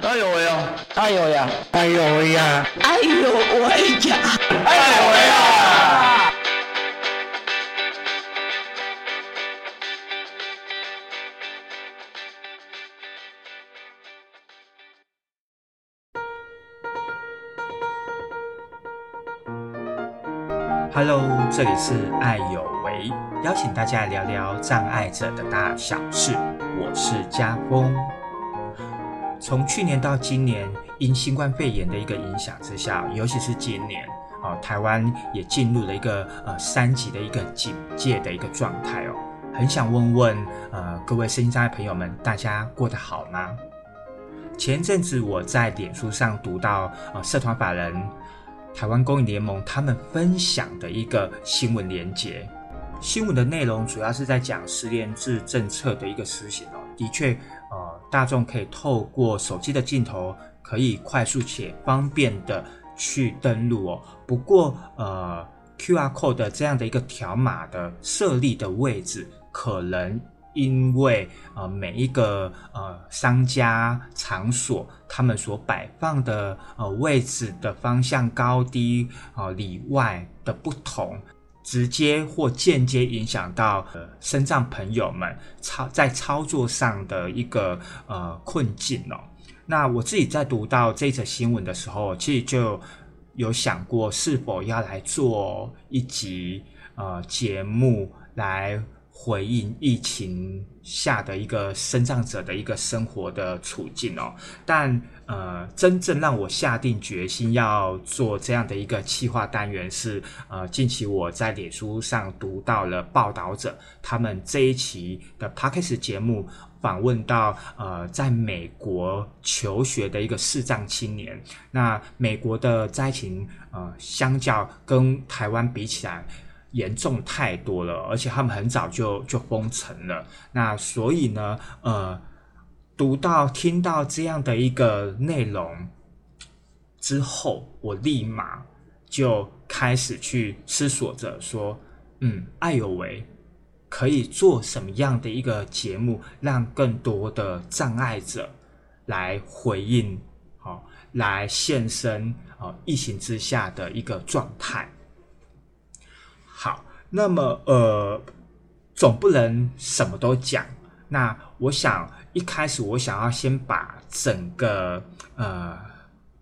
哎呦喂呀！哎呦呀！哎呦喂呀！哎呦喂呀！哎呦喂呀！Hello，这里是爱有为，邀请大家聊聊障碍者的大小事。我是家峰。从去年到今年，因新冠肺炎的一个影响之下，尤其是今年，哦，台湾也进入了一个呃三级的一个警戒的一个状态哦。很想问问呃各位身心障碍朋友们，大家过得好吗？前阵子我在脸书上读到呃社团法人台湾公益联盟他们分享的一个新闻连结，新闻的内容主要是在讲失联制政策的一个实行哦，的确。大众可以透过手机的镜头，可以快速且方便的去登录哦。不过，呃，QR code 的这样的一个条码的设立的位置，可能因为呃每一个呃商家场所他们所摆放的呃位置的方向高低啊里外的不同。直接或间接影响到呃身障朋友们操在操作上的一个呃困境哦。那我自己在读到这则新闻的时候，其实就有想过是否要来做一集呃节目来。回应疫情下的一个生长者的一个生活的处境哦，但呃，真正让我下定决心要做这样的一个企划单元是呃，近期我在脸书上读到了报道者他们这一期的 p a c k a g e 节目访问到呃，在美国求学的一个视障青年，那美国的灾情呃，相较跟台湾比起来。严重太多了，而且他们很早就就封城了。那所以呢，呃，读到听到这样的一个内容之后，我立马就开始去思索着说，嗯，爱有为可以做什么样的一个节目，让更多的障碍者来回应，好，来现身啊，疫情之下的一个状态。好，那么呃，总不能什么都讲。那我想一开始我想要先把整个呃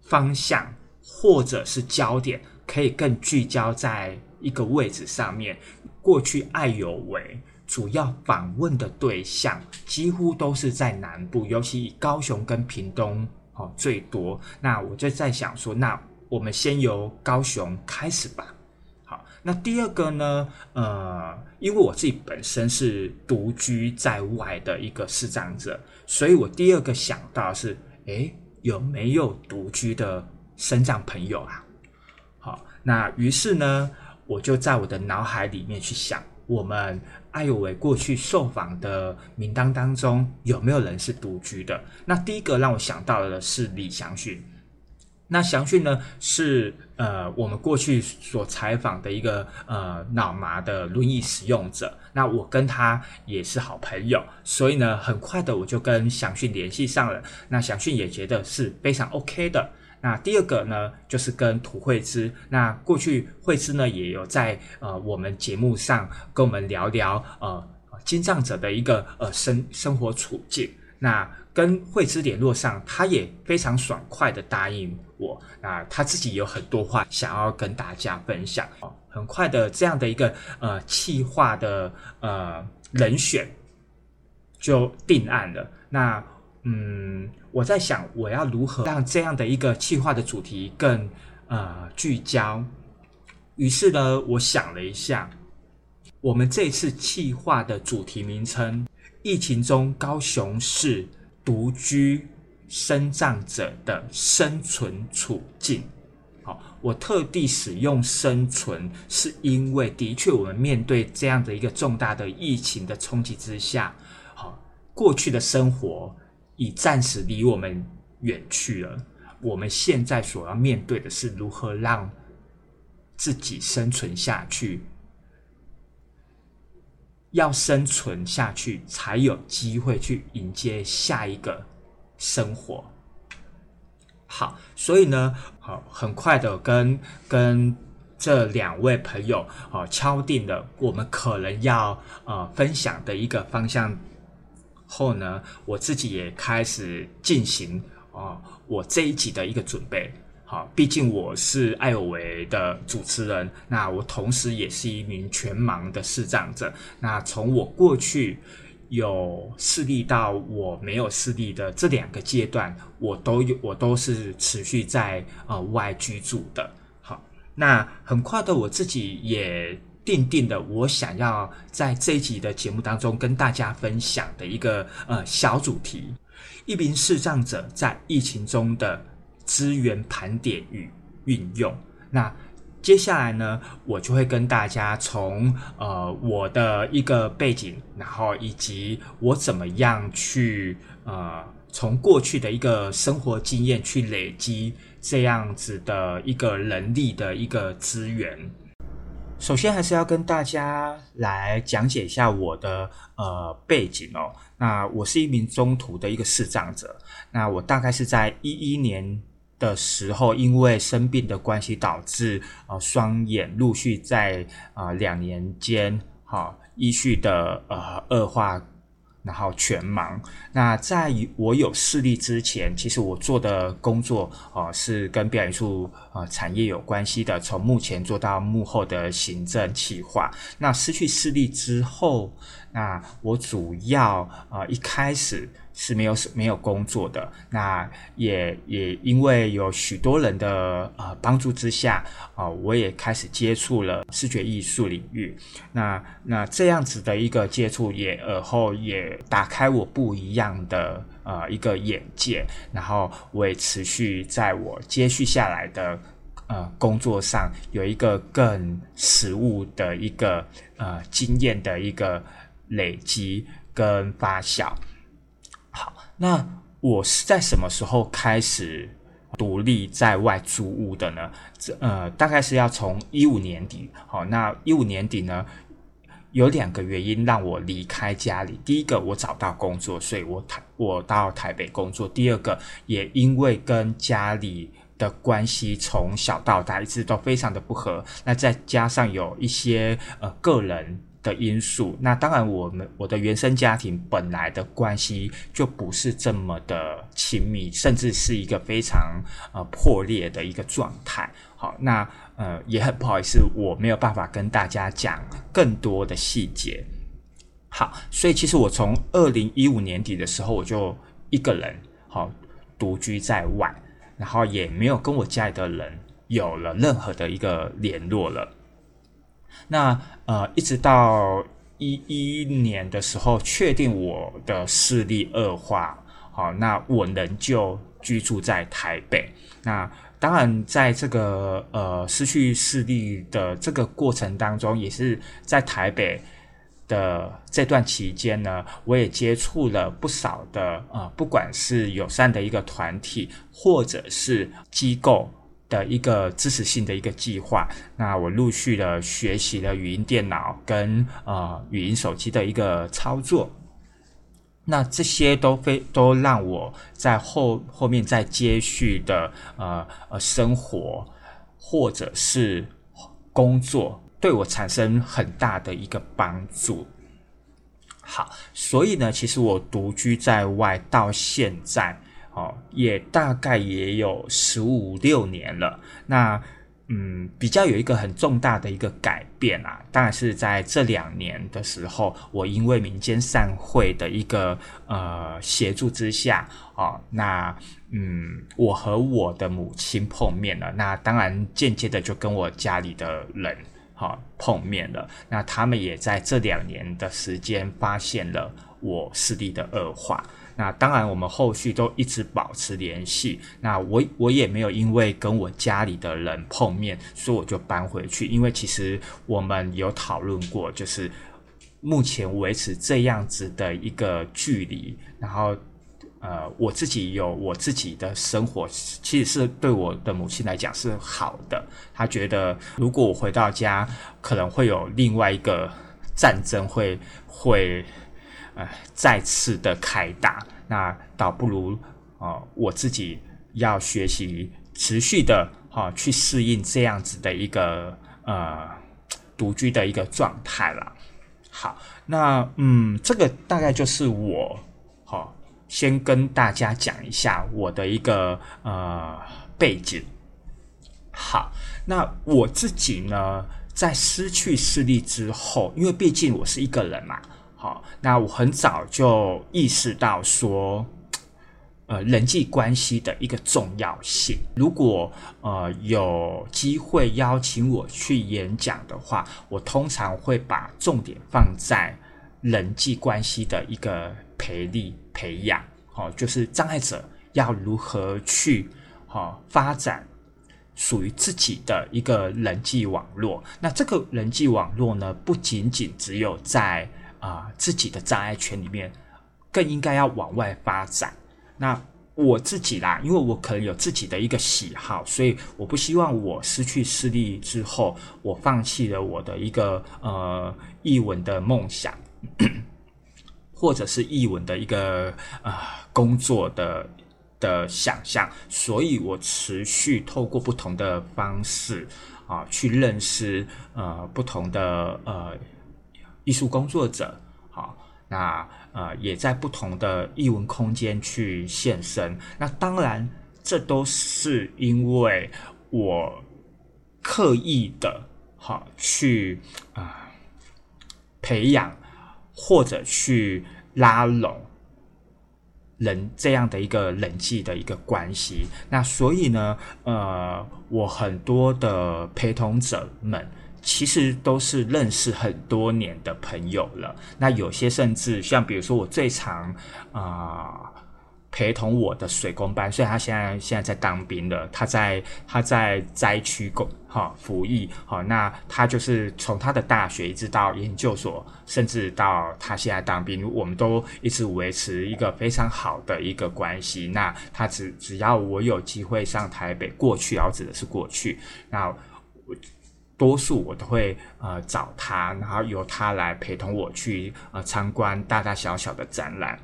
方向或者是焦点可以更聚焦在一个位置上面。过去爱有为主要访问的对象几乎都是在南部，尤其以高雄跟屏东哦最多。那我就在想说，那我们先由高雄开始吧。那第二个呢？呃，因为我自己本身是独居在外的一个视障者，所以我第二个想到是，诶，有没有独居的身障朋友啊？好，那于是呢，我就在我的脑海里面去想，我们艾有为过去受访的名单当中有没有人是独居的？那第一个让我想到的是李祥勋。那祥讯呢是呃我们过去所采访的一个呃脑麻的轮椅使用者，那我跟他也是好朋友，所以呢很快的我就跟祥讯联系上了。那祥讯也觉得是非常 OK 的。那第二个呢就是跟涂慧芝，那过去慧芝呢也有在呃我们节目上跟我们聊聊呃经障者的一个呃生生活处境。那跟慧芝联络上，他也非常爽快的答应我。那他自己有很多话想要跟大家分享哦。很快的这样的一个呃企划的呃人选就定案了。那嗯，我在想我要如何让这样的一个企划的主题更呃聚焦。于是呢，我想了一下，我们这次企划的主题名称。疫情中，高雄市独居生长者的生存处境。好，我特地使用“生存”，是因为的确，我们面对这样的一个重大的疫情的冲击之下，好，过去的生活已暂时离我们远去了。我们现在所要面对的是如何让自己生存下去。要生存下去，才有机会去迎接下一个生活。好，所以呢，好，很快的跟跟这两位朋友啊敲定了我们可能要呃分享的一个方向后呢，我自己也开始进行啊我这一集的一个准备。好，毕竟我是艾尔维的主持人，那我同时也是一名全盲的视障者。那从我过去有视力到我没有视力的这两个阶段，我都有，我都是持续在呃外居住的。好，那很快的，我自己也定定的，我想要在这一集的节目当中跟大家分享的一个呃小主题：一名视障者在疫情中的。资源盘点与运用。那接下来呢，我就会跟大家从呃我的一个背景，然后以及我怎么样去呃从过去的一个生活经验去累积这样子的一个能力的一个资源。首先还是要跟大家来讲解一下我的呃背景哦。那我是一名中途的一个视障者。那我大概是在一一年。的时候，因为生病的关系，导致呃双眼陆续在啊两年间，哈依序的呃恶化。然后全盲。那在我有视力之前，其实我做的工作啊是跟表演术啊产业有关系的，从目前做到幕后的行政企划。那失去视力之后，那我主要啊一开始是没有没有工作的。那也也因为有许多人的呃帮助之下啊，我也开始接触了视觉艺术领域。那那这样子的一个接触，也而后也。打开我不一样的呃一个眼界，然后我也持续在我接续下来的呃工作上有一个更实务的一个呃经验的一个累积跟发酵。那我是在什么时候开始独立在外租屋的呢？这呃大概是要从一五年底。好，那一五年底呢？有两个原因让我离开家里。第一个，我找到工作，所以我台我到台北工作。第二个，也因为跟家里的关系从小到大一直都非常的不和。那再加上有一些呃个人的因素，那当然我们我的原生家庭本来的关系就不是这么的亲密，甚至是一个非常呃破裂的一个状态。好，那。呃，也很不好意思，我没有办法跟大家讲更多的细节。好，所以其实我从二零一五年底的时候，我就一个人好独居在外，然后也没有跟我家里的人有了任何的一个联络了。那呃，一直到一一年的时候，确定我的视力恶化，好，那我仍旧居住在台北。那当然，在这个呃失去视力的这个过程当中，也是在台北的这段期间呢，我也接触了不少的呃，不管是友善的一个团体，或者是机构的一个知识性的一个计划。那我陆续的学习了语音电脑跟呃语音手机的一个操作。那这些都非都让我在后后面再接续的呃呃生活或者是工作，对我产生很大的一个帮助。好，所以呢，其实我独居在外到现在，哦，也大概也有十五六年了。那嗯，比较有一个很重大的一个改变啊，当然是在这两年的时候，我因为民间善会的一个呃协助之下，哦，那嗯，我和我的母亲碰面了，那当然间接的就跟我家里的人哈碰面了，那他们也在这两年的时间发现了我视力的恶化。那当然，我们后续都一直保持联系。那我我也没有因为跟我家里的人碰面，所以我就搬回去。因为其实我们有讨论过，就是目前维持这样子的一个距离，然后呃，我自己有我自己的生活，其实是对我的母亲来讲是好的。她觉得如果我回到家，可能会有另外一个战争会会。呃，再次的开打，那倒不如，呃，我自己要学习持续的哈、去适应这样子的一个呃独居的一个状态了。好，那嗯，这个大概就是我好、先跟大家讲一下我的一个呃背景。好，那我自己呢，在失去视力之后，因为毕竟我是一个人嘛，好，那我很早就意识到说，呃，人际关系的一个重要性。如果呃有机会邀请我去演讲的话，我通常会把重点放在人际关系的一个培力培养，好、就是障碍者要如何去好、发展。属于自己的一个人际网络。那这个人际网络呢，不仅仅只有在啊、自己的障碍圈里面，更应该要往外发展。那我自己啦，因为我可能有自己的一个喜好，所以我不希望我失去视力之后，我放弃了我的一个呃译文的梦想，或者是译文的一个啊、工作的的想象，所以我持续透过不同的方式啊，去认识呃不同的呃艺术工作者，好，那呃也在不同的艺文空间去现身。那当然，这都是因为我刻意的好去啊、培养或者去拉拢人这样的一个人际的一个关系。那所以呢，呃，我很多的陪同者们。其实都是认识很多年的朋友了。那有些甚至像比如说我最常啊、陪同我的水工班，虽然他现在现在在当兵了，他在他在灾区工哈服役，好，那他就是从他的大学一直到研究所，甚至到他现在当兵，我们都一直维持一个非常好的一个关系。那他只只要我有机会上台北过去，然后指的是过去，那我。多数我都会呃找他，然后由他来陪同我去呃参观大大小小的展览。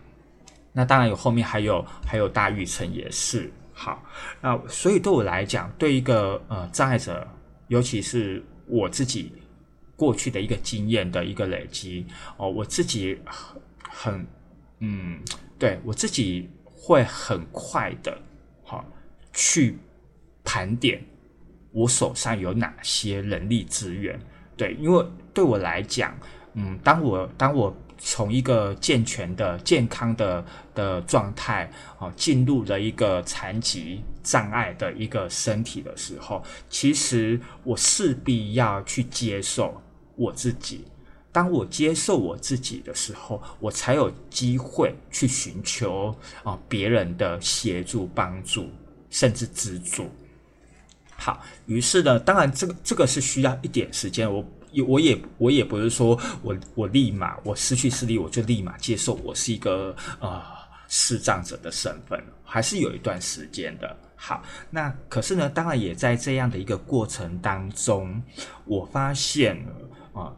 那当然有后面还有还有大玉成也是好。那所以对我来讲，对一个呃障碍者，尤其是我自己过去的一个经验的一个累积哦，我自己很很嗯，对我自己会很快的好、去盘点。我手上有哪些人力资源？对，因为对我来讲，嗯，当我当我从一个健全的、健康的的状态，哦，进入了一个残疾障碍的一个身体的时候，其实我势必要去接受我自己。当我接受我自己的时候，我才有机会去寻求啊别人的协助、帮助，甚至资助。好，于是呢，当然这个这个是需要一点时间。我我也我也不是说我我立马我失去视力我就立马接受我是一个呃视障者的身份，还是有一段时间的。好，那可是呢，当然也在这样的一个过程当中，我发现啊、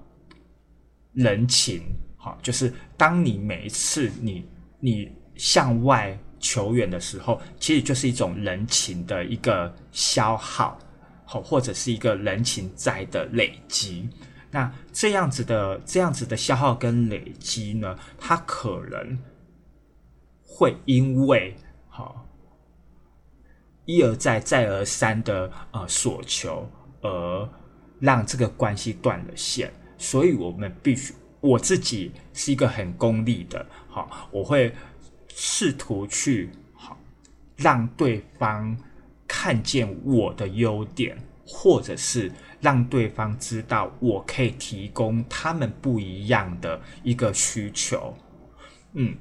人情好，就是当你每一次你你向外。求援的时候，其实就是一种人情的一个消耗，好，或者是一个人情债的累积。那这样子的这样子的消耗跟累积呢，它可能会因为好一而再再而三的呃所求，而让这个关系断了线。所以我们必须，我自己是一个很功利的，好，我会。试图去好让对方看见我的优点，或者是让对方知道我可以提供他们不一样的一个需求，嗯，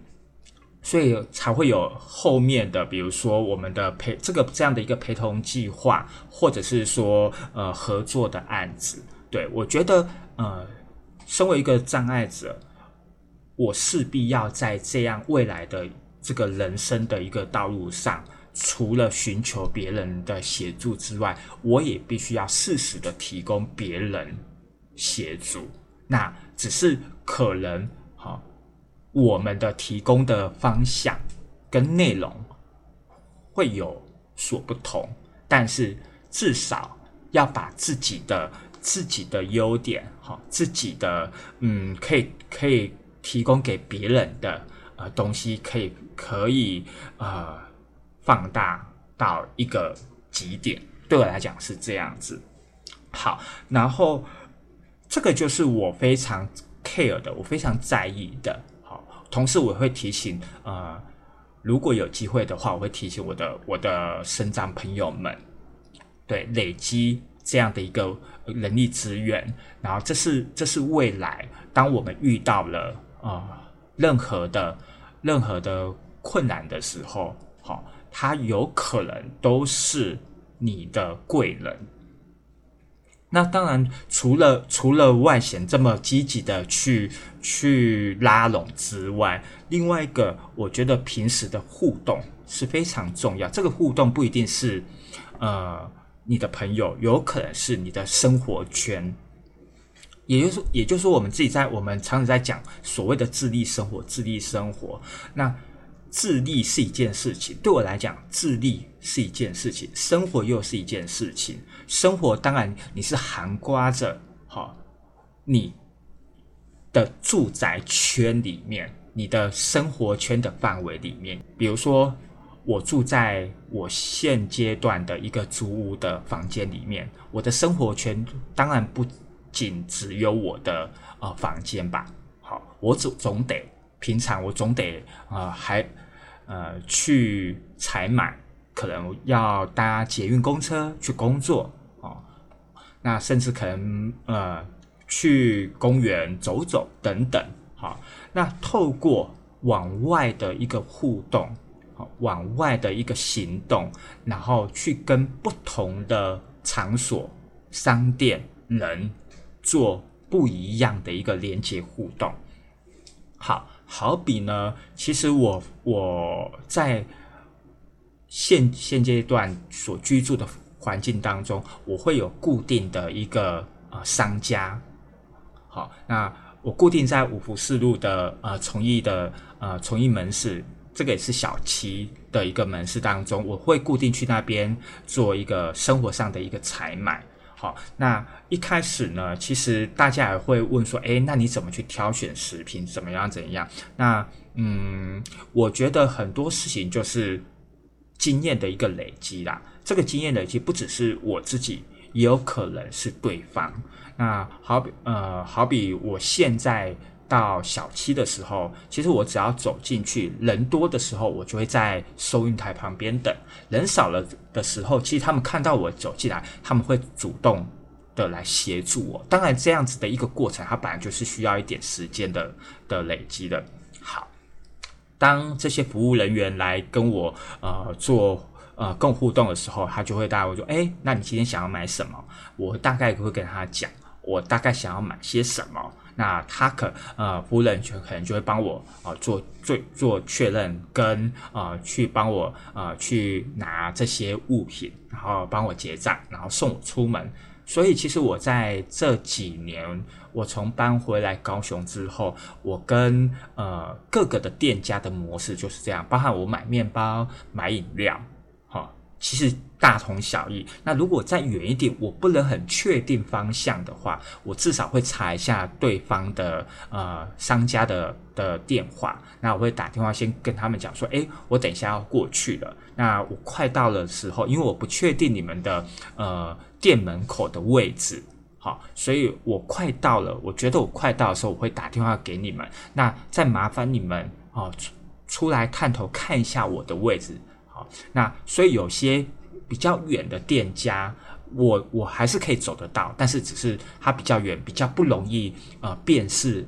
所以才会有后面的，比如说我们的陪这个这样的一个陪同计划，或者是说呃合作的案子。对我觉得呃，身为一个障碍者，我势必要在这样未来的。这个人生的一个道路上，除了寻求别人的协助之外，我也必须要适时的提供别人协助。那只是可能哈，我们的提供的方向跟内容会有所不同，但是至少要把自己的自己的优点，哈，自己的嗯，可以可以提供给别人的东西，可以可以呃放大到一个极点。对我来讲是这样子。好，然后这个就是我非常 care 的，我非常在意的。好，同时我会提醒呃。如果有机会的话，我会提醒我的我的生长朋友们，对累积这样的一个人力资源，然后这是这是未来，当我们遇到了啊任何的任何的困难的时候，好，他有可能都是你的贵人。那当然，除了除了外显这么积极的去去拉拢之外，另外一个，我觉得平时的互动是非常重要。这个互动不一定是呃你的朋友，有可能是你的生活圈。也就是说，也就是说，我们自己在我们常常在讲所谓的自立生活，自立生活。那自立是一件事情，对我来讲，自立是一件事情，生活又是一件事情。生活当然你是含刮着哈，你的住宅圈里面，你的生活圈的范围里面，比如说我住在我现阶段的一个租屋的房间里面，我的生活圈当然不仅只有我的呃房间吧。好，我总总得平常我总得啊还呃去采买。可能要搭捷运公车去工作哦，那甚至可能呃去公园走走等等，好，那透过往外的一个互动，好，往外的一个行动，然后去跟不同的场所、商店、人做不一样的一个连接互动，好，好比呢，其实我我在。现现阶段所居住的环境当中，我会有固定的一个呃商家，好，那我固定在五福四路的呃从义的呃从义门市，这个也是小七的一个门市当中，我会固定去那边做一个生活上的一个采买。好，那一开始呢，其实大家也会问说，哎，那你怎么去挑选食品？怎么样？怎样？那嗯，我觉得很多事情就是。经验的一个累积啦，这个经验累积不只是我自己，也有可能是对方。那好比呃，好比我现在到小七的时候，其实我只要走进去，人多的时候，我就会在收银台旁边等；人少了的时候，其实他们看到我走进来，他们会主动的来协助我。当然，这样子的一个过程，它本来就是需要一点时间的的累积的。好。当这些服务人员来跟我呃做呃共互动的时候，他就会大概说：“哎，那你今天想要买什么？”我大概会跟他讲，我大概想要买些什么。那他可呃夫人就可能就会帮我啊做做做确认，跟呃去帮我呃去拿这些物品，然后帮我结账，然后送我出门。所以其实我在这几年。我从搬回来高雄之后，我跟呃各个的店家的模式就是这样，包含我买面包、买饮料，其实大同小异。那如果再远一点，我不能很确定方向的话，我至少会查一下对方的呃商家的的电话。那我会打电话先跟他们讲说，诶，我等一下要过去了。那我快到的时候，因为我不确定你们的呃店门口的位置。好，所以我快到了，我觉得我快到的时候，我会打电话给你们。那再麻烦你们哦，出出来探头看一下我的位置。好，那所以有些比较远的店家，我我还是可以走得到，但是只是它比较远，比较不容易呃辨识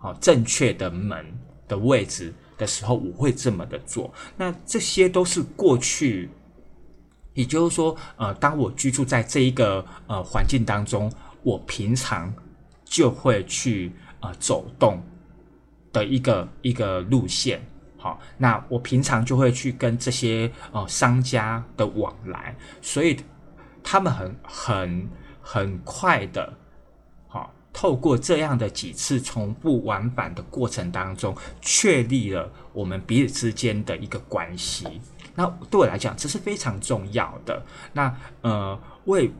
哦正确的门的位置的时候，我会这么的做。那这些都是过去，也就是说，呃，当我居住在这一个呃环境当中。我平常就会去呃走动的一个一个路线，好，那我平常就会去跟这些呃商家的往来，所以他们很很很快的，好，透过这样的几次重复往返的过程当中，确立了我们彼此之间的一个关系。那对我来讲，这是非常重要的。那呃，为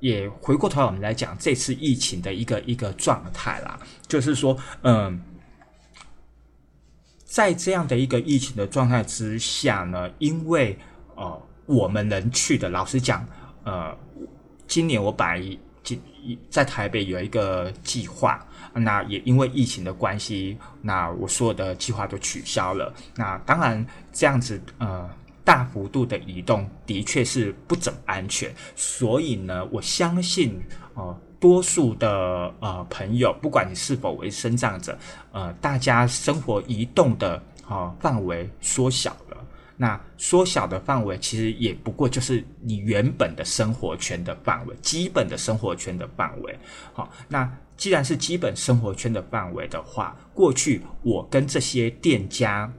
也回过头来我们来讲这次疫情的一个一个状态啦，就是说，嗯，在这样的一个疫情的状态之下呢，因为呃，我们能去的，老实讲，呃，今年我本来今在台北有一个计划，那也因为疫情的关系，那我所有的计划都取消了。那当然这样子，呃。大幅度的移动的确是不怎么安全，所以呢，我相信，呃，多数的呃朋友，不管你是否为生长者，呃，大家生活移动的啊范围缩小了。那缩小的范围其实也不过就是你原本的生活圈的范围，基本的生活圈的范围。好，那既然是基本生活圈的范围的话，过去我跟这些店家。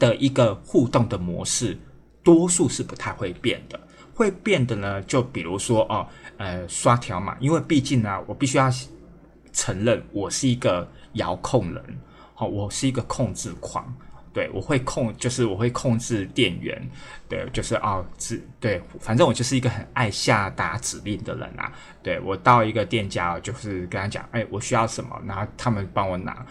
的一个互动的模式，多数是不太会变的。会变的呢，就比如说哦，呃，刷条码，因为毕竟呢，我必须要承认，我是一个遥控人，好，我是一个控制狂，对我会控，就是我会控制店员，对，就是哦，指对，反正我就是一个很爱下达指令的人啊。对我到一个店家，就是跟他讲，哎，我需要什么，然后他们帮我拿。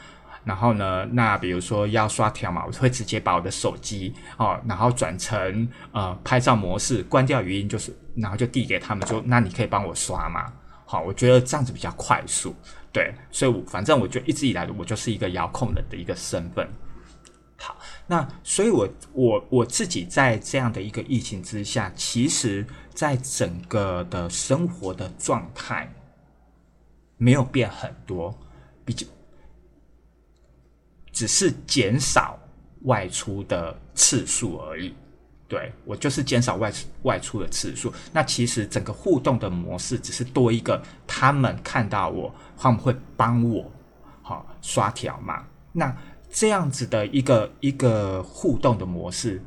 然后呢，那比如说要刷条码，我会直接把我的手机哦，然后转成呃拍照模式，关掉语音，就是然后就递给他们，说那你可以帮我刷吗？好，我觉得这样子比较快速，对，所以我反正我就一直以来我就是一个遥控人的一个身份。好，那所以我我我自己在这样的一个疫情之下，其实在整个的生活的状态没有变很多，比较。只是减少外出的次数而已，对我就是减少外外出的次数。那其实整个互动的模式只是多一个，他们看到我，他们会帮我好刷条码。那这样子的一个一个互动的模式，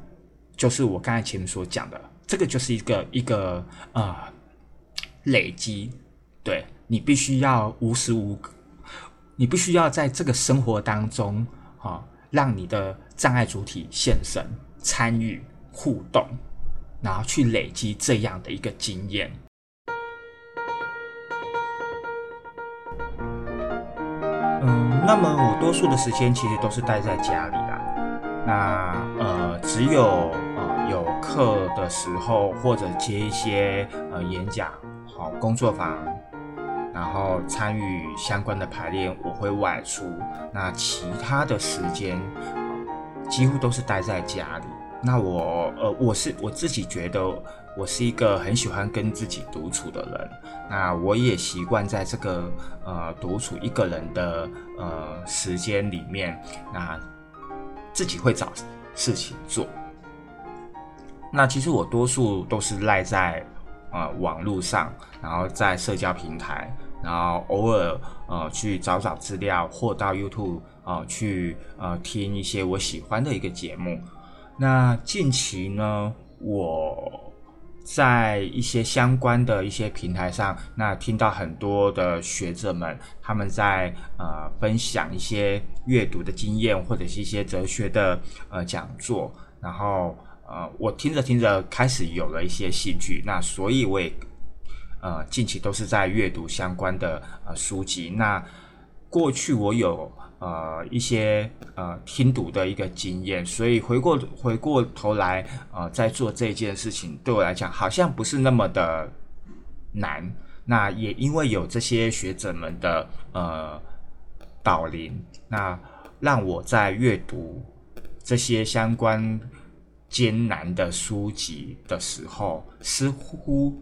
就是我刚才前面所讲的，这个就是一个一个呃累积。对你必须要无时无刻，你必须要在这个生活当中。啊，让你的障碍主体现身、参与、互动，然后去累积这样的一个经验。嗯，那么我多数的时间其实都是待在家里啦。那呃，只有呃有课的时候，或者接一些呃演讲、好工作坊。然后参与相关的排练，我会外出。那其他的时间，几乎都是待在家里。那我，呃，我是我自己觉得，我是一个很喜欢跟自己独处的人。那我也习惯在这个呃独处一个人的呃时间里面，那自己会找事情做。那其实我多数都是赖在。呃，网络上，然后在社交平台，然后偶尔呃去找找资料，或到 YouTube 啊去呃听一些我喜欢的一个节目。那近期呢，我在一些相关的一些平台上，那听到很多的学者们他们在呃分享一些阅读的经验，或者是一些哲学的呃讲座，然后。呃，我听着听着开始有了一些兴趣，那所以我也呃近期都是在阅读相关的呃书籍。那过去我有呃一些呃听读的一个经验，所以回过回过头来呃在做这件事情，对我来讲好像不是那么的难。那也因为有这些学者们的呃导领，那让我在阅读这些相关。艰难的书籍的时候，似乎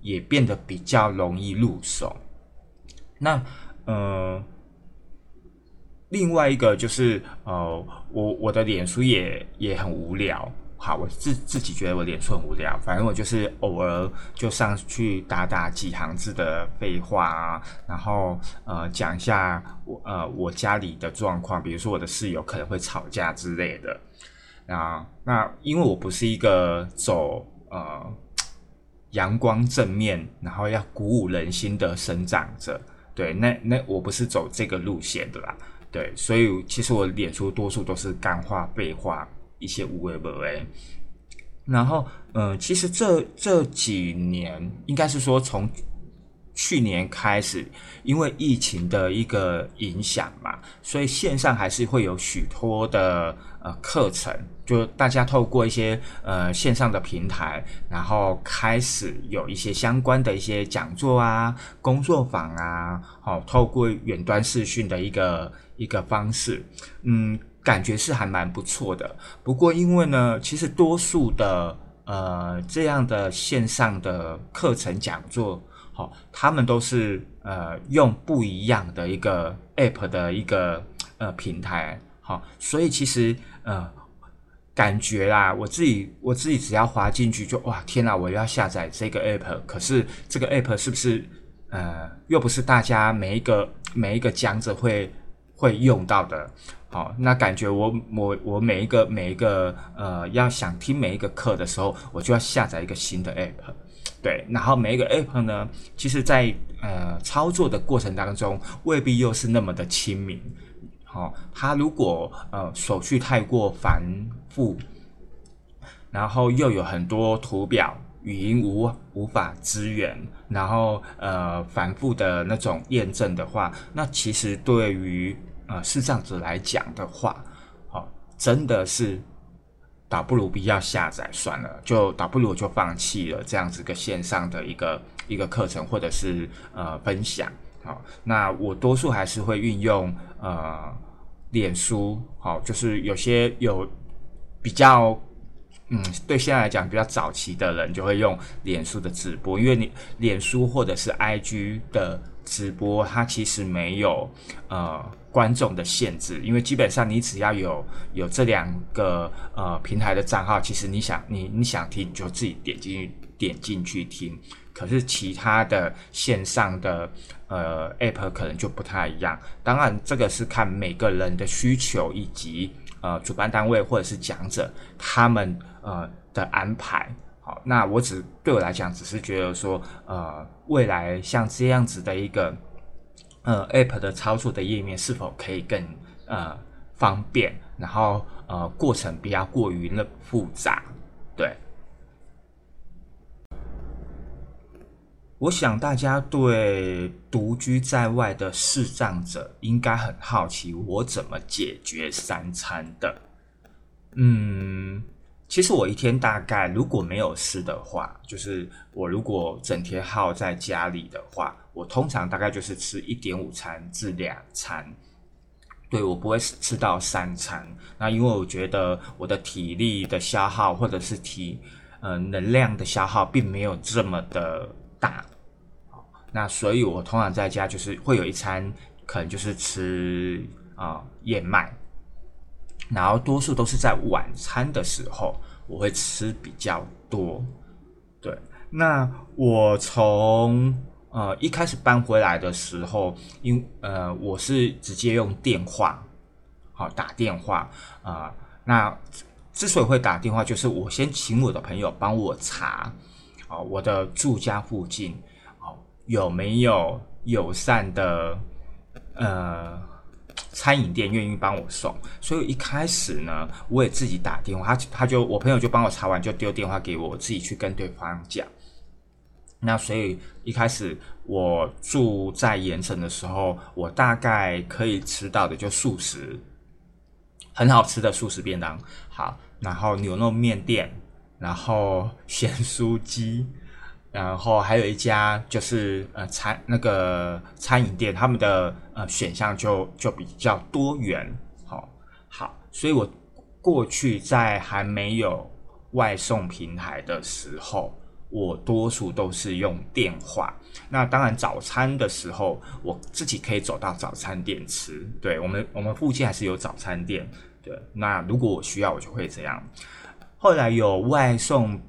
也变得比较容易入手。那呃，另外一个就是呃，我我的脸书也也很无聊。好，我自自己觉得我脸书很无聊。反正我就是偶尔就上去打打几行字的废话啊，然后呃讲一下我呃我家里的状况，比如说我的室友可能会吵架之类的。啊，那因为我不是一个走呃阳光正面，然后要鼓舞人心的生长者，对，那那我不是走这个路线的啦，对，所以其实我脸书多数都是干话、废话，一些无为不为。然后，呃，其实这这几年应该是说从去年开始，因为疫情的一个影响嘛，所以线上还是会有许多的呃课程，就大家透过一些呃线上的平台，然后开始有一些相关的一些讲座啊、工作坊啊，好，透过远端视讯的一个一个方式，嗯。感觉是还蛮不错的，不过因为呢，其实多数的呃这样的线上的课程讲座，好，他们都是呃用不一样的一个 app 的一个呃平台，好，所以其实呃感觉啦，我自己我自己只要滑进去就哇天哪，我要下载这个 app，可是这个 app 是不是呃又不是大家每一个每一个讲者会会用到的？好，那感觉我我我每一个每一个呃，要想听每一个课的时候，我就要下载一个新的 app，对，然后每一个 app 呢，其实在呃操作的过程当中，未必又是那么的亲民。哦，他如果呃手续太过繁复，然后又有很多图表、语音无无法支援，然后呃反复的那种验证的话，那其实对于呃，是这样子来讲的话，好，真的是倒不如不要下载算了，就倒不如就放弃了这样子个线上的一个一个课程或者是呃分享。好，那我多数还是会运用呃脸书，好，就是有些有比较嗯，对现在来讲比较早期的人就会用脸书的直播，因为你脸书或者是 IG 的直播，它其实没有呃。观众的限制，因为基本上你只要有有这两个呃平台的账号，其实你想你你想听，你就自己点进去点进去听。可是其他的线上的呃 app 可能就不太一样。当然，这个是看每个人的需求以及呃主办单位或者是讲者他们呃的安排。好，那我只对我来讲，只是觉得说呃未来像这样子的一个。呃，App 的操作的页面是否可以更呃方便？然后呃，过程不要过于那复杂。对，我想大家对独居在外的视障者应该很好奇，我怎么解决三餐的？嗯。其实我一天大概如果没有事的话，就是我如果整天耗在家里的话，我通常大概就是吃一点五餐至两餐，对我不会吃到三餐。那因为我觉得我的体力的消耗或者是体呃能量的消耗并没有这么的大，那所以我通常在家就是会有一餐可能就是吃啊燕麦。然后多数都是在晚餐的时候，我会吃比较多。对，那我从呃一开始搬回来的时候，因呃我是直接用电话，好打电话啊。那之所以会打电话，就是我先请我的朋友帮我查，哦我的住家附近哦有没有友善的呃。餐饮店愿意帮我送，所以一开始呢，我也自己打电话，他他就我朋友就帮我查完，就丢电话给我，我自己去跟对方讲。那所以一开始我住在盐城的时候，我大概可以吃到的就素食，很好吃的素食便当，好，然后牛肉面店，然后咸酥鸡。然后还有一家就是呃餐那个餐饮店，他们的呃选项就就比较多元，好，好，所以我过去在还没有外送平台的时候，我多数都是用电话。那当然早餐的时候，我自己可以走到早餐店吃。对我们我们附近还是有早餐店，对。那如果我需要，我就会这样。后来有外送。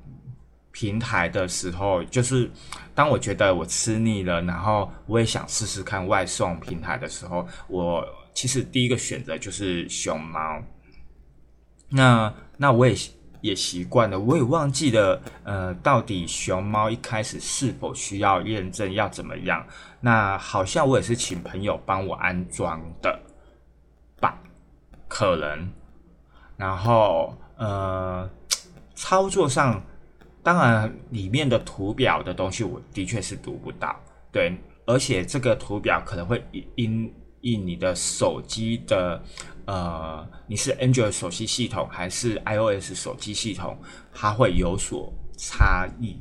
平台的时候，就是当我觉得我吃腻了，然后我也想试试看外送平台的时候，我其实第一个选择就是熊猫。那那我也也习惯了，我也忘记了，呃，到底熊猫一开始是否需要验证，要怎么样？那好像我也是请朋友帮我安装的吧，可能。然后呃。操作上，当然里面的图表的东西，我的确是读不到。对，而且这个图表可能会因因你的手机的呃，你是 Android 手机系统还是 iOS 手机系统，它会有所差异。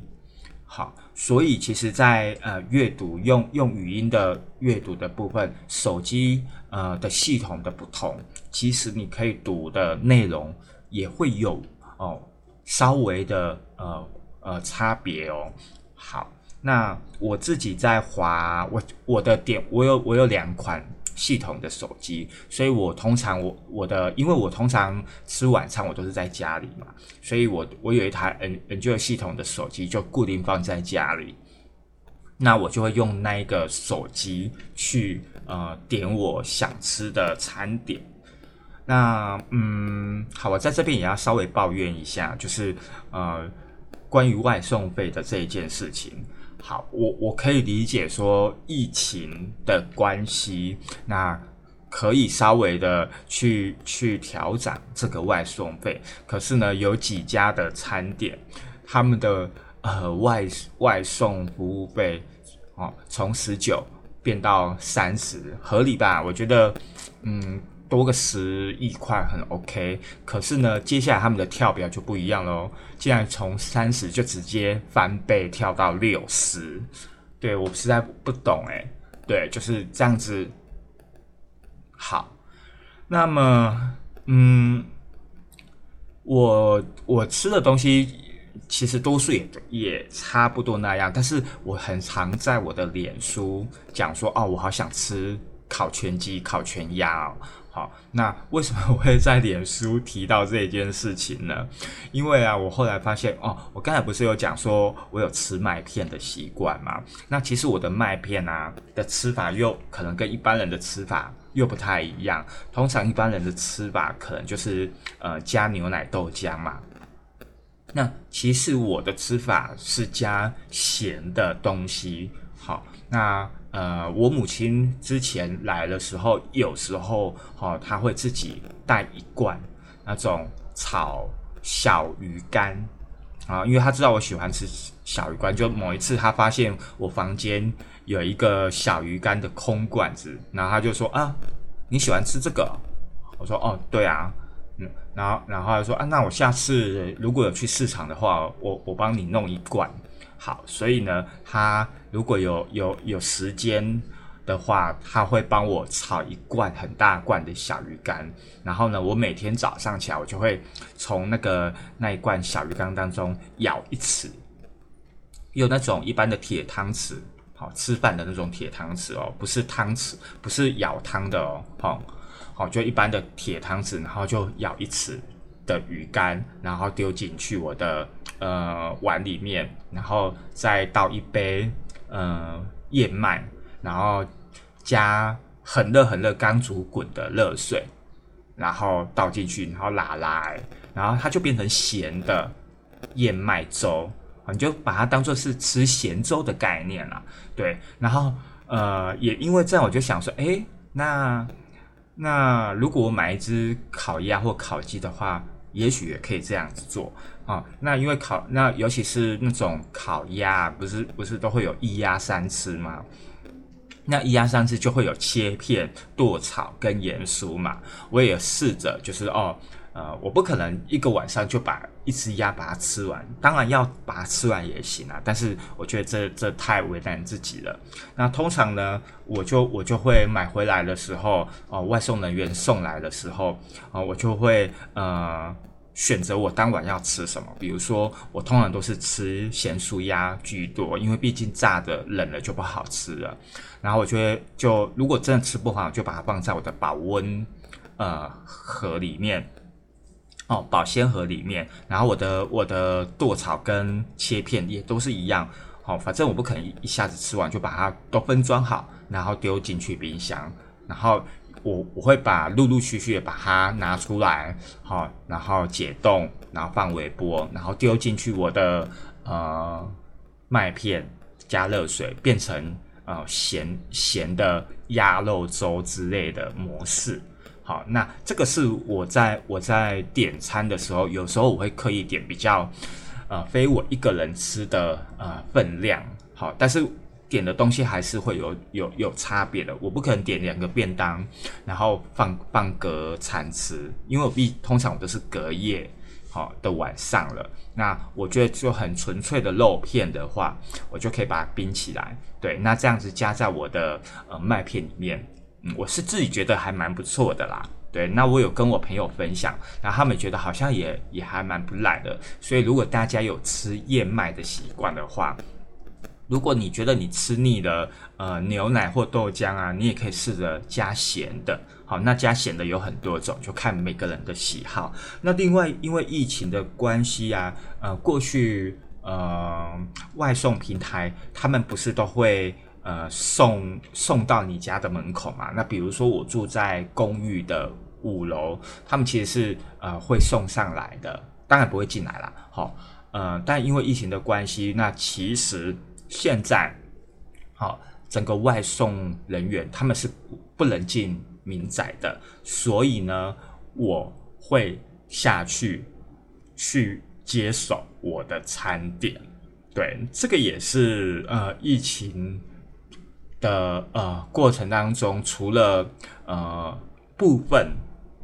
好，所以其实，在呃阅读用用语音的阅读的部分，手机呃的系统的不同，其实你可以读的内容也会有哦稍微的呃呃差别哦。好，那我自己在滑我我的点，我有我有两款。系统的手机，所以我通常我我的，因为我通常吃晚餐我都是在家里嘛，所以我我有一台 N N J 系统的手机就固定放在家里，那我就会用那一个手机去呃点我想吃的餐点。那嗯，好，我在这边也要稍微抱怨一下，就是呃关于外送费的这一件事情。好，我我可以理解说疫情的关系，那可以稍微的去去调整这个外送费。可是呢，有几家的餐点，他们的呃外外送服务费哦，从十九变到三十，合理吧？我觉得，嗯。多个十亿块很 OK，可是呢，接下来他们的跳表就不一样喽。竟然从三十就直接翻倍跳到六十，对我实在不懂哎。对，就是这样子。好，那么，嗯，我我吃的东西其实多数也也差不多那样，但是我很常在我的脸书讲说，哦，我好想吃烤全鸡、烤全鸭。好，那为什么我会在脸书提到这件事情呢？因为啊，我后来发现哦，我刚才不是有讲说我有吃麦片的习惯吗？那其实我的麦片啊的吃法又可能跟一般人的吃法又不太一样。通常一般人的吃法可能就是呃加牛奶豆浆嘛。那其实我的吃法是加咸的东西。那。呃，我母亲之前来的时候，有时候哈，她会自己带一罐那种炒小鱼干啊，因为她知道我喜欢吃小鱼干。就某一次，她发现我房间有一个小鱼干的空罐子，然后她就说啊，你喜欢吃这个？我说哦，对啊，嗯，然后然后她说啊，那我下次如果有去市场的话，我我帮你弄一罐。好，所以呢，他如果有有有时间的话，他会帮我炒一罐很大罐的小鱼干。然后呢，我每天早上起来，我就会从那个那一罐小鱼干当中舀一匙，用那种一般的铁汤匙，好吃饭的那种铁汤匙哦，不是汤匙，不是舀汤的哦，好，好就一般的铁汤匙，然后就舀一匙的鱼干，然后丢进去我的。呃，碗里面，然后再倒一杯呃燕麦，然后加很热很热刚煮滚的热水，然后倒进去，然后拉拉，然后它就变成咸的燕麦粥，你就把它当做是吃咸粥的概念了。对，然后呃，也因为这样，我就想说，哎，那那如果我买一只烤鸭或烤鸡的话，也许也可以这样子做。啊，那因为烤那尤其是那种烤鸭，不是不是都会有一鸭三吃吗？那一鸭三吃就会有切片、剁炒跟盐酥嘛。我也试着就是哦，呃，我不可能一个晚上就把一只鸭把它吃完，当然要把它吃完也行啊。但是我觉得这这太为难自己了。那通常呢，我就我就会买回来的时候，哦，外送人员送来的时候，啊，我就会呃。选择我当晚要吃什么，比如说我通常都是吃咸酥鸭居多，因为毕竟炸的冷了就不好吃了。然后我觉得，就如果真的吃不好，就把它放在我的保温呃盒里面，哦，保鲜盒里面。然后我的我的剁炒跟切片也都是一样，好，反正我不可能一下子吃完，就把它都分装好，然后丢进去冰箱，然后。我我会把陆陆续续的把它拿出来，好，然后解冻，然后放微波，然后丢进去我的呃麦片，加热水，变成呃咸咸的鸭肉粥之类的模式，好，那这个是我在我在点餐的时候，有时候我会刻意点比较呃非我一个人吃的呃分量，好，但是点的东西还是会有有有差别的。我不可能点两个便当，然后放放隔餐吃，因为我必通常我都是隔夜好的晚上了。那我觉得就很纯粹的肉片的话，我就可以把它冰起来。对，那这样子加在我的呃麦片里面。我是自己觉得还蛮不错的啦。对，那我有跟我朋友分享，然后他们觉得好像也也还蛮不赖的。所以如果大家有吃燕麦的习惯的话，如果你觉得你吃腻了，呃，牛奶或豆浆啊，你也可以试着加咸的。好，那加咸的有很多种，就看每个人的喜好。那另外，因为疫情的关系啊，呃，过去呃外送平台他们不是都会。呃，送送到你家的门口嘛？那比如说我住在公寓的五楼，他们其实是呃会送上来的，当然不会进来啦。好，呃，但因为疫情的关系，那其实现在好整个外送人员他们是不能进民宅的，所以呢，我会下去去接手我的餐点。对，这个也是呃疫情。的呃过程当中，除了呃部分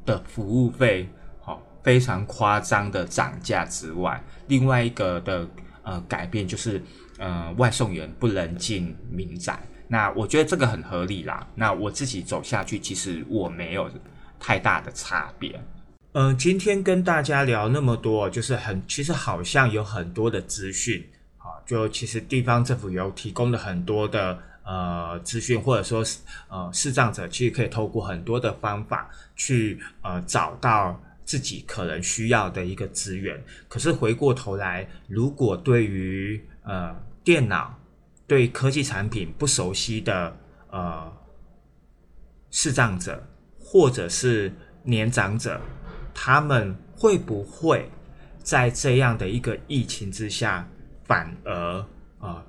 的服务费好非常夸张的涨价之外，另外一个的呃改变就是呃外送员不能进民宅。那我觉得这个很合理啦。那我自己走下去，其实我没有太大的差别。嗯，今天跟大家聊那么多，就是很其实好像有很多的资讯啊，就其实地方政府有提供了很多的。呃，资讯或者说是呃，视障者其实可以透过很多的方法去呃找到自己可能需要的一个资源。可是回过头来，如果对于呃电脑、对科技产品不熟悉的呃视障者或者是年长者，他们会不会在这样的一个疫情之下，反而啊？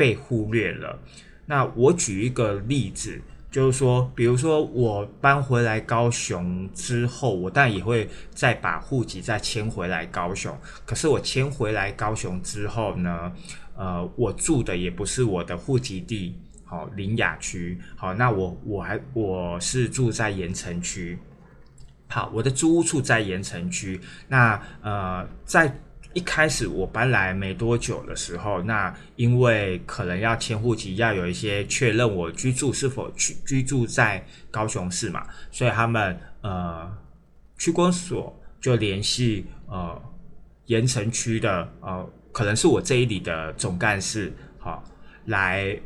被忽略了。那我举一个例子，就是说，比如说我搬回来高雄之后，我当然也会再把户籍再迁回来高雄。可是我迁回来高雄之后呢，呃，我住的也不是我的户籍地，好，林雅区。好，那我我还我是住在盐城区。好，我的租屋处在盐城区。那呃，在一开始我搬来没多久的时候，那因为可能要迁户籍，要有一些确认我居住是否居居住在高雄市嘛，所以他们呃区公所就联系呃盐城区的呃可能是我这一里的总干事，好来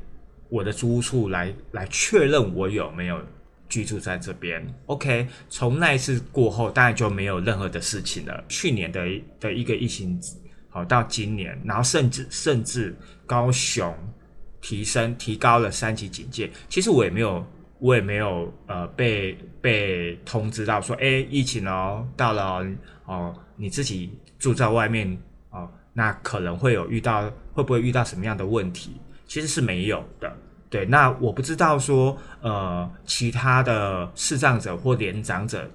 我的租屋处来来确认我有没有。居住在这边，OK。从那一次过后，当然就没有任何的事情了。去年的的一个疫情，好到今年，然后甚至甚至高雄提升提高了三级警戒。其实我也没有，我也没有呃被被通知到说，哎，疫情哦到了哦，你自己住在外面哦，那可能会有遇到，会不会遇到什么样的问题？其实是没有的。对，那我不知道说，呃，其他的视障者或年长者，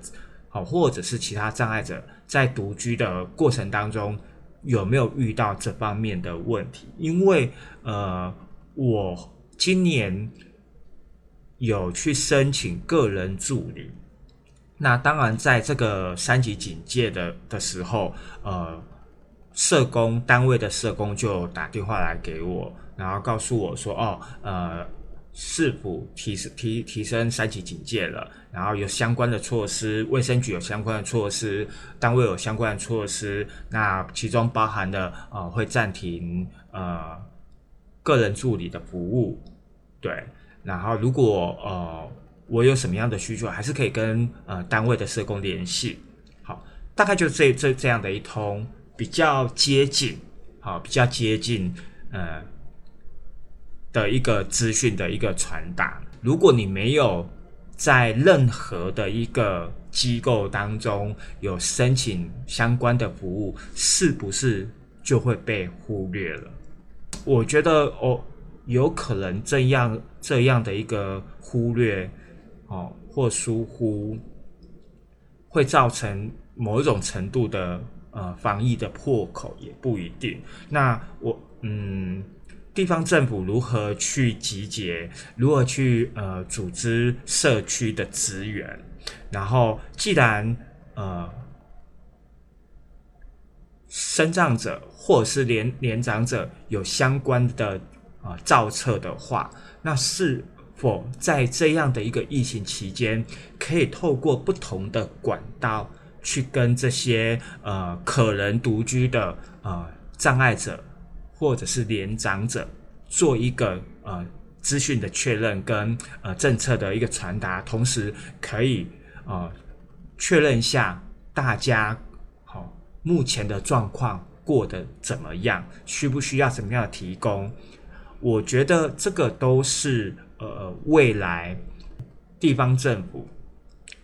好，或者是其他障碍者，在独居的过程当中，有没有遇到这方面的问题？因为，呃，我今年有去申请个人助理，那当然在这个三级警戒的的时候，呃，社工单位的社工就打电话来给我。然后告诉我说：“哦，呃，市府提升提提升三级警戒了，然后有相关的措施，卫生局有相关的措施，单位有相关的措施。那其中包含的呃，会暂停呃个人助理的服务，对。然后如果呃我有什么样的需求，还是可以跟呃单位的社工联系。好，大概就这这这样的一通比较接近，好，比较接近，呃。”的一个资讯的一个传达，如果你没有在任何的一个机构当中有申请相关的服务，是不是就会被忽略了？我觉得哦，有可能这样这样的一个忽略，哦或疏忽，会造成某一种程度的呃防疫的破口，也不一定。那我嗯，地方政府如何去集结，如何去呃组织社区的资源？然后既然呃。生长者或者是年年长者有相关的啊造册的话，那是否在这样的一个疫情期间，可以透过不同的管道去跟这些呃可能独居的呃障碍者或者是年长者做一个呃资讯的确认跟呃政策的一个传达，同时可以呃确认一下大家好。目前的状况过得怎么样？需不需要怎么样的提供？我觉得这个都是呃未来地方政府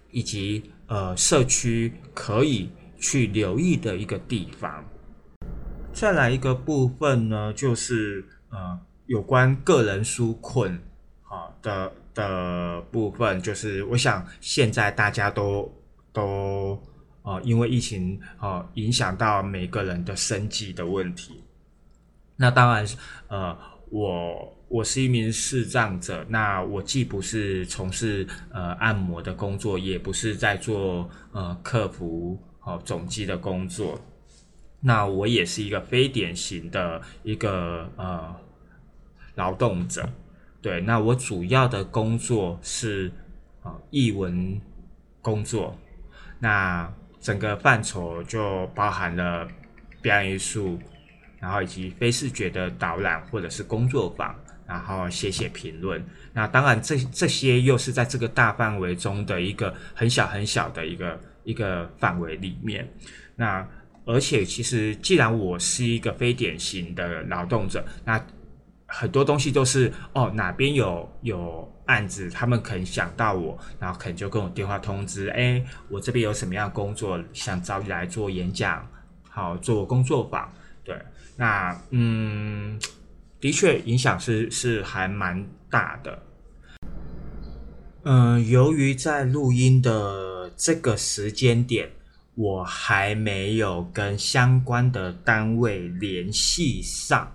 以及呃社区可以去留意的一个地方。再来一个部分呢，就是呃有关个人纾困啊的的部分，就是我想现在大家都都。啊，因为疫情啊，影响到每个人的生计的问题。那当然，呃，我我是一名视障者，那我既不是从事呃按摩的工作，也不是在做呃客服哦总机的工作。那我也是一个非典型的一个呃劳动者。对，那我主要的工作是啊译文工作。那整个范畴就包含了表演艺术，然后以及非视觉的导览或者是工作坊，然后写写评论。那当然，这这些又是在这个大范围中的一个很小很小的一个一个范围里面。那而且，其实既然我是一个非典型的劳动者，那很多东西都是哦，哪边有有案子，他们可能想到我，然后可能就跟我电话通知，哎，我这边有什么样工作，想找你来做演讲，好做工作坊。对，那嗯，的确影响是是还蛮大的。嗯，由于在录音的这个时间点，我还没有跟相关的单位联系上。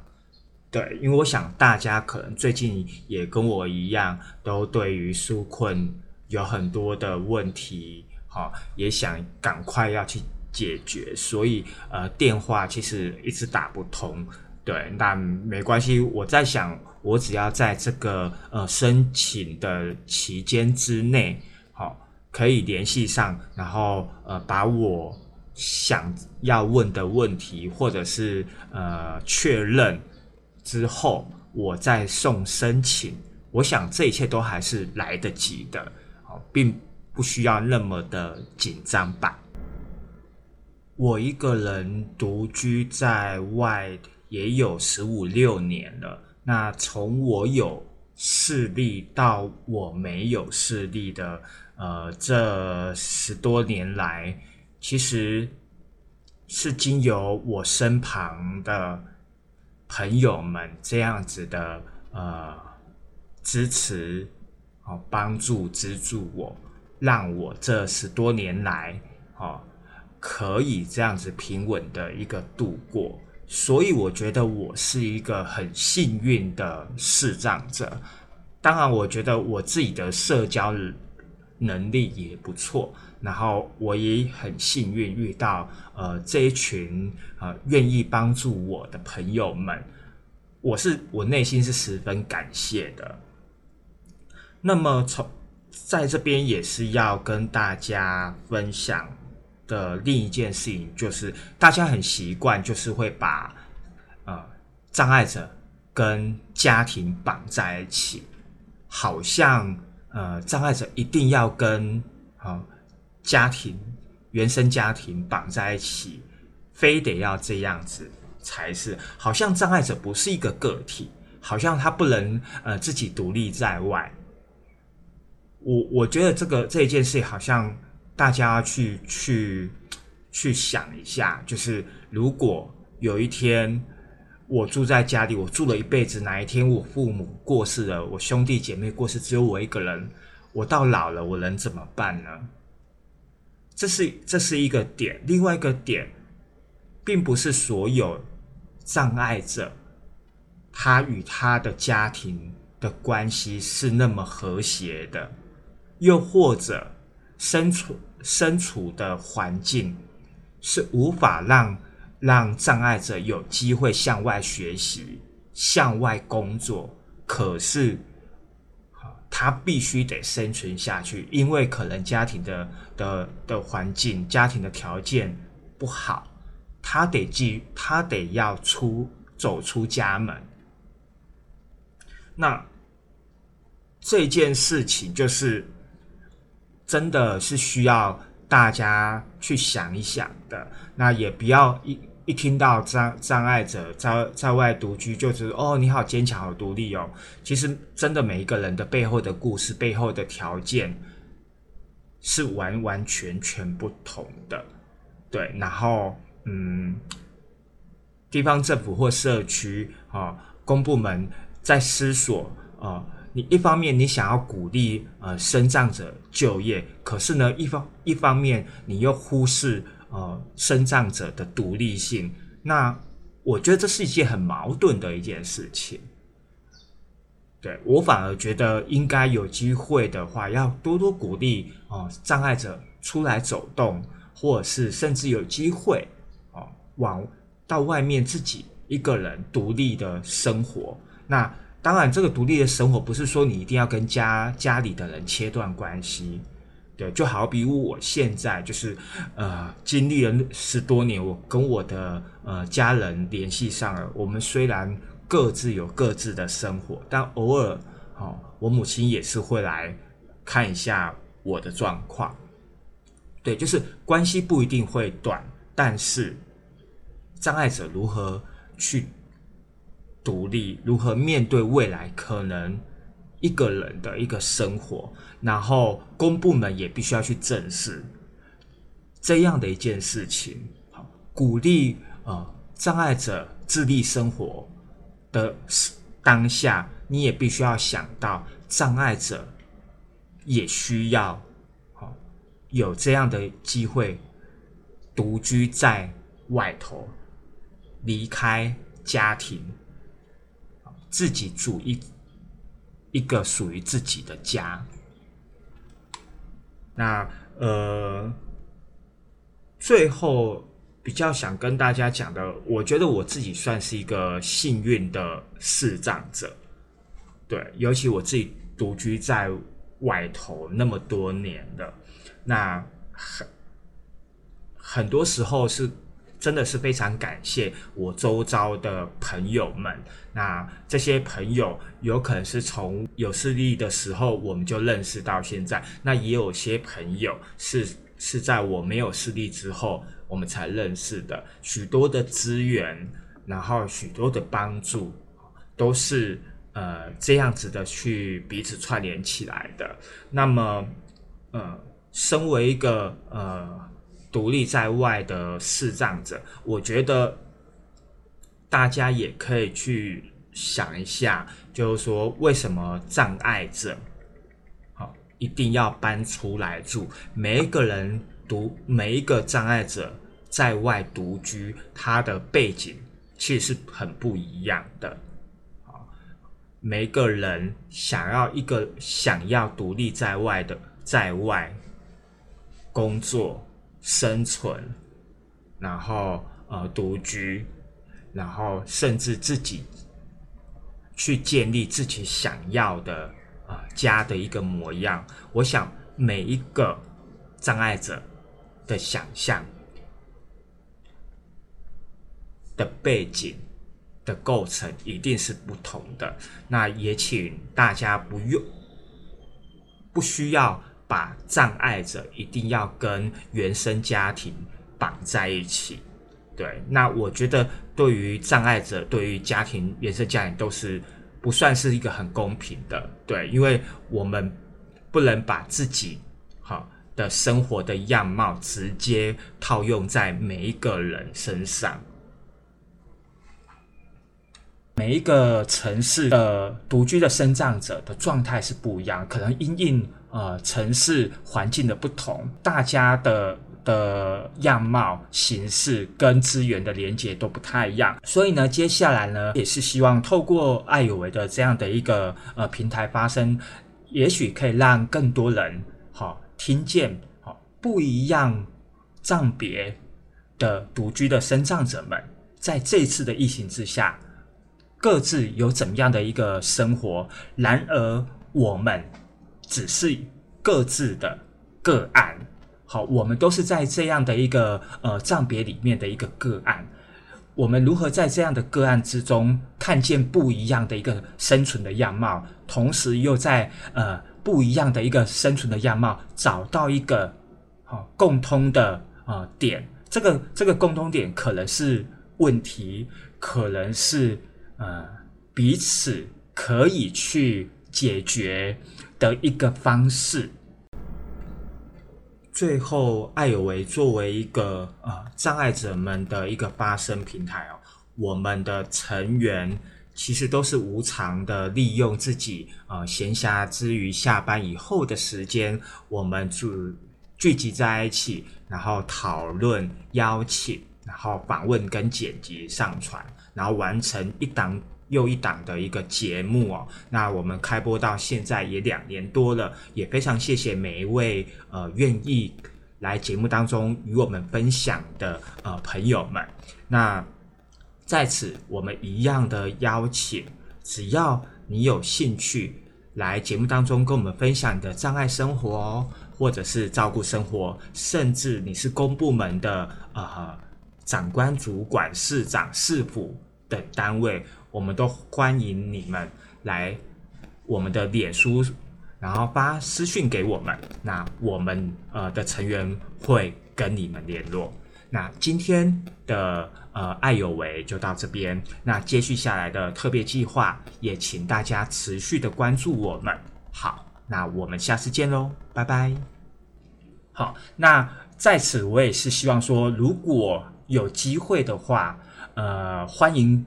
对，因为我想大家可能最近也跟我一样，都对于纾困有很多的问题，哈，也想赶快要去解决，所以呃，电话其实一直打不通。对，那没关系，我在想，我只要在这个呃申请的期间之内，可以联系上，然后呃，把我想要问的问题，或者是呃确认。之后我再送申请，我想这一切都还是来得及的，哦，并不需要那么的紧张吧。我一个人独居在外也有十五六年了，那从我有视力到我没有视力的，呃，这十多年来，其实是经由我身旁的。朋友们这样子的呃支持、哦帮助、资助我，让我这十多年来哦可以这样子平稳的一个度过，所以我觉得我是一个很幸运的视障者。当然，我觉得我自己的社交能力也不错。然后我也很幸运遇到呃这一群呃愿意帮助我的朋友们，我是我内心是十分感谢的。那么从在这边也是要跟大家分享的另一件事情，就是大家很习惯就是会把呃障碍者跟家庭绑在一起，好像呃障碍者一定要跟啊。家庭、原生家庭绑在一起，非得要这样子才是。好像障碍者不是一个个体，好像他不能呃自己独立在外。我我觉得这个这一件事，好像大家去去去想一下，就是如果有一天我住在家里，我住了一辈子，哪一天我父母过世了，我兄弟姐妹过世，只有我一个人。我到老了，我能怎么办呢？这是这是一个点，另外一个点，并不是所有障碍者，他与他的家庭的关系是那么和谐的，又或者身处身处的环境是无法让让障碍者有机会向外学习、向外工作，可是。他必须得生存下去，因为可能家庭的的的环境、家庭的条件不好，他得继他得要出走出家门。那这件事情就是真的是需要大家去想一想的，那也不要一。一听到障障碍者在在外独居，就是哦，你好坚强，好独立哦。其实，真的每一个人的背后的故事、背后的条件是完完全全不同的。对，然后嗯，地方政府或社区啊，公部门在思索啊，你一方面你想要鼓励呃身障者就业，可是呢，一方一方面你又忽视。呃，生障者的独立性，那我觉得这是一件很矛盾的一件事情。对我反而觉得应该有机会的话，要多多鼓励哦，障碍者出来走动，或者是甚至有机会哦，往到外面自己一个人独立的生活。那当然，这个独立的生活不是说你一定要跟家家里的人切断关系。对，就好比我现在就是，呃，经历了十多年，我跟我的呃家人联系上了。我们虽然各自有各自的生活，但偶尔，哦，我母亲也是会来看一下我的状况。对，就是关系不一定会短，但是障碍者如何去独立，如何面对未来可能一个人的一个生活。然后，公部门也必须要去正视这样的一件事情，好，鼓励呃障碍者自立生活的当下，你也必须要想到障碍者也需要好有这样的机会，独居在外头，离开家庭，自己组一一个属于自己的家。那呃，最后比较想跟大家讲的，我觉得我自己算是一个幸运的视障者，对，尤其我自己独居在外头那么多年的，那很很多时候是。真的是非常感谢我周遭的朋友们。那这些朋友有可能是从有视力的时候我们就认识到现在，那也有些朋友是是在我没有视力之后我们才认识的。许多的资源，然后许多的帮助，都是呃这样子的去彼此串联起来的。那么，呃，身为一个呃。独立在外的视障者，我觉得大家也可以去想一下，就是说为什么障碍者好一定要搬出来住？每一个人独每一个障碍者在外独居，他的背景其实是很不一样的。啊，每一个人想要一个想要独立在外的在外工作。生存，然后呃独居，然后甚至自己去建立自己想要的啊家的一个模样。我想每一个障碍者的想象的背景的构成一定是不同的。那也请大家不用不需要。把障碍者一定要跟原生家庭绑在一起，对。那我觉得对于障碍者，对于家庭原生家庭都是不算是一个很公平的，对。因为我们不能把自己好的生活的样貌直接套用在每一个人身上。每一个城市的独居的生长者的状态是不一样，可能因应呃城市环境的不同，大家的的样貌、形式跟资源的连接都不太一样。所以呢，接下来呢，也是希望透过爱有为的这样的一个呃平台发声，也许可以让更多人好、听见好、不一样障别的独居的生长者们，在这次的疫情之下。各自有怎么样的一个生活，然而我们只是各自的个案。好，我们都是在这样的一个呃葬别里面的一个个案。我们如何在这样的个案之中看见不一样的一个生存的样貌，同时又在呃不一样的一个生存的样貌找到一个好共通的啊点？这个这个共通点可能是问题，可能是。呃，彼此可以去解决的一个方式。最后，爱有为作为一个呃障碍者们的一个发声平台哦，我们的成员其实都是无偿的利用自己呃闲暇之余下班以后的时间，我们就聚集在一起，然后讨论、邀请，然后访问跟剪辑上传。然后完成一档又一档的一个节目哦，那我们开播到现在也两年多了，也非常谢谢每一位呃愿意来节目当中与我们分享的呃朋友们。那在此我们一样的邀请，只要你有兴趣来节目当中跟我们分享你的障碍生活哦，或者是照顾生活，甚至你是公部门的呃。长官、主管、市长、市府等单位，我们都欢迎你们来我们的脸书，然后发私讯给我们。那我们呃的成员会跟你们联络。那今天的呃爱有为就到这边。那接续下来的特别计划，也请大家持续的关注我们。好，那我们下次见喽，拜拜。好，那在此我也是希望说，如果有机会的话，呃，欢迎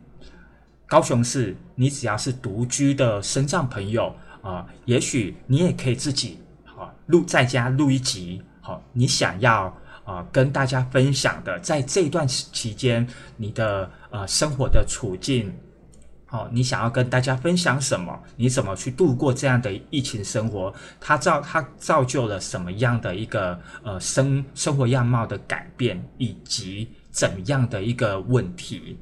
高雄市，你只要是独居的身障朋友啊，也许你也可以自己好录在家录一集，好，你想要啊跟大家分享的，在这段期间你的呃生活的处境，好，你想要跟大家分享什么？你怎么去度过这样的疫情生活？它造它造就了什么样的一个呃生生活样貌的改变，以及。怎样的一个问题？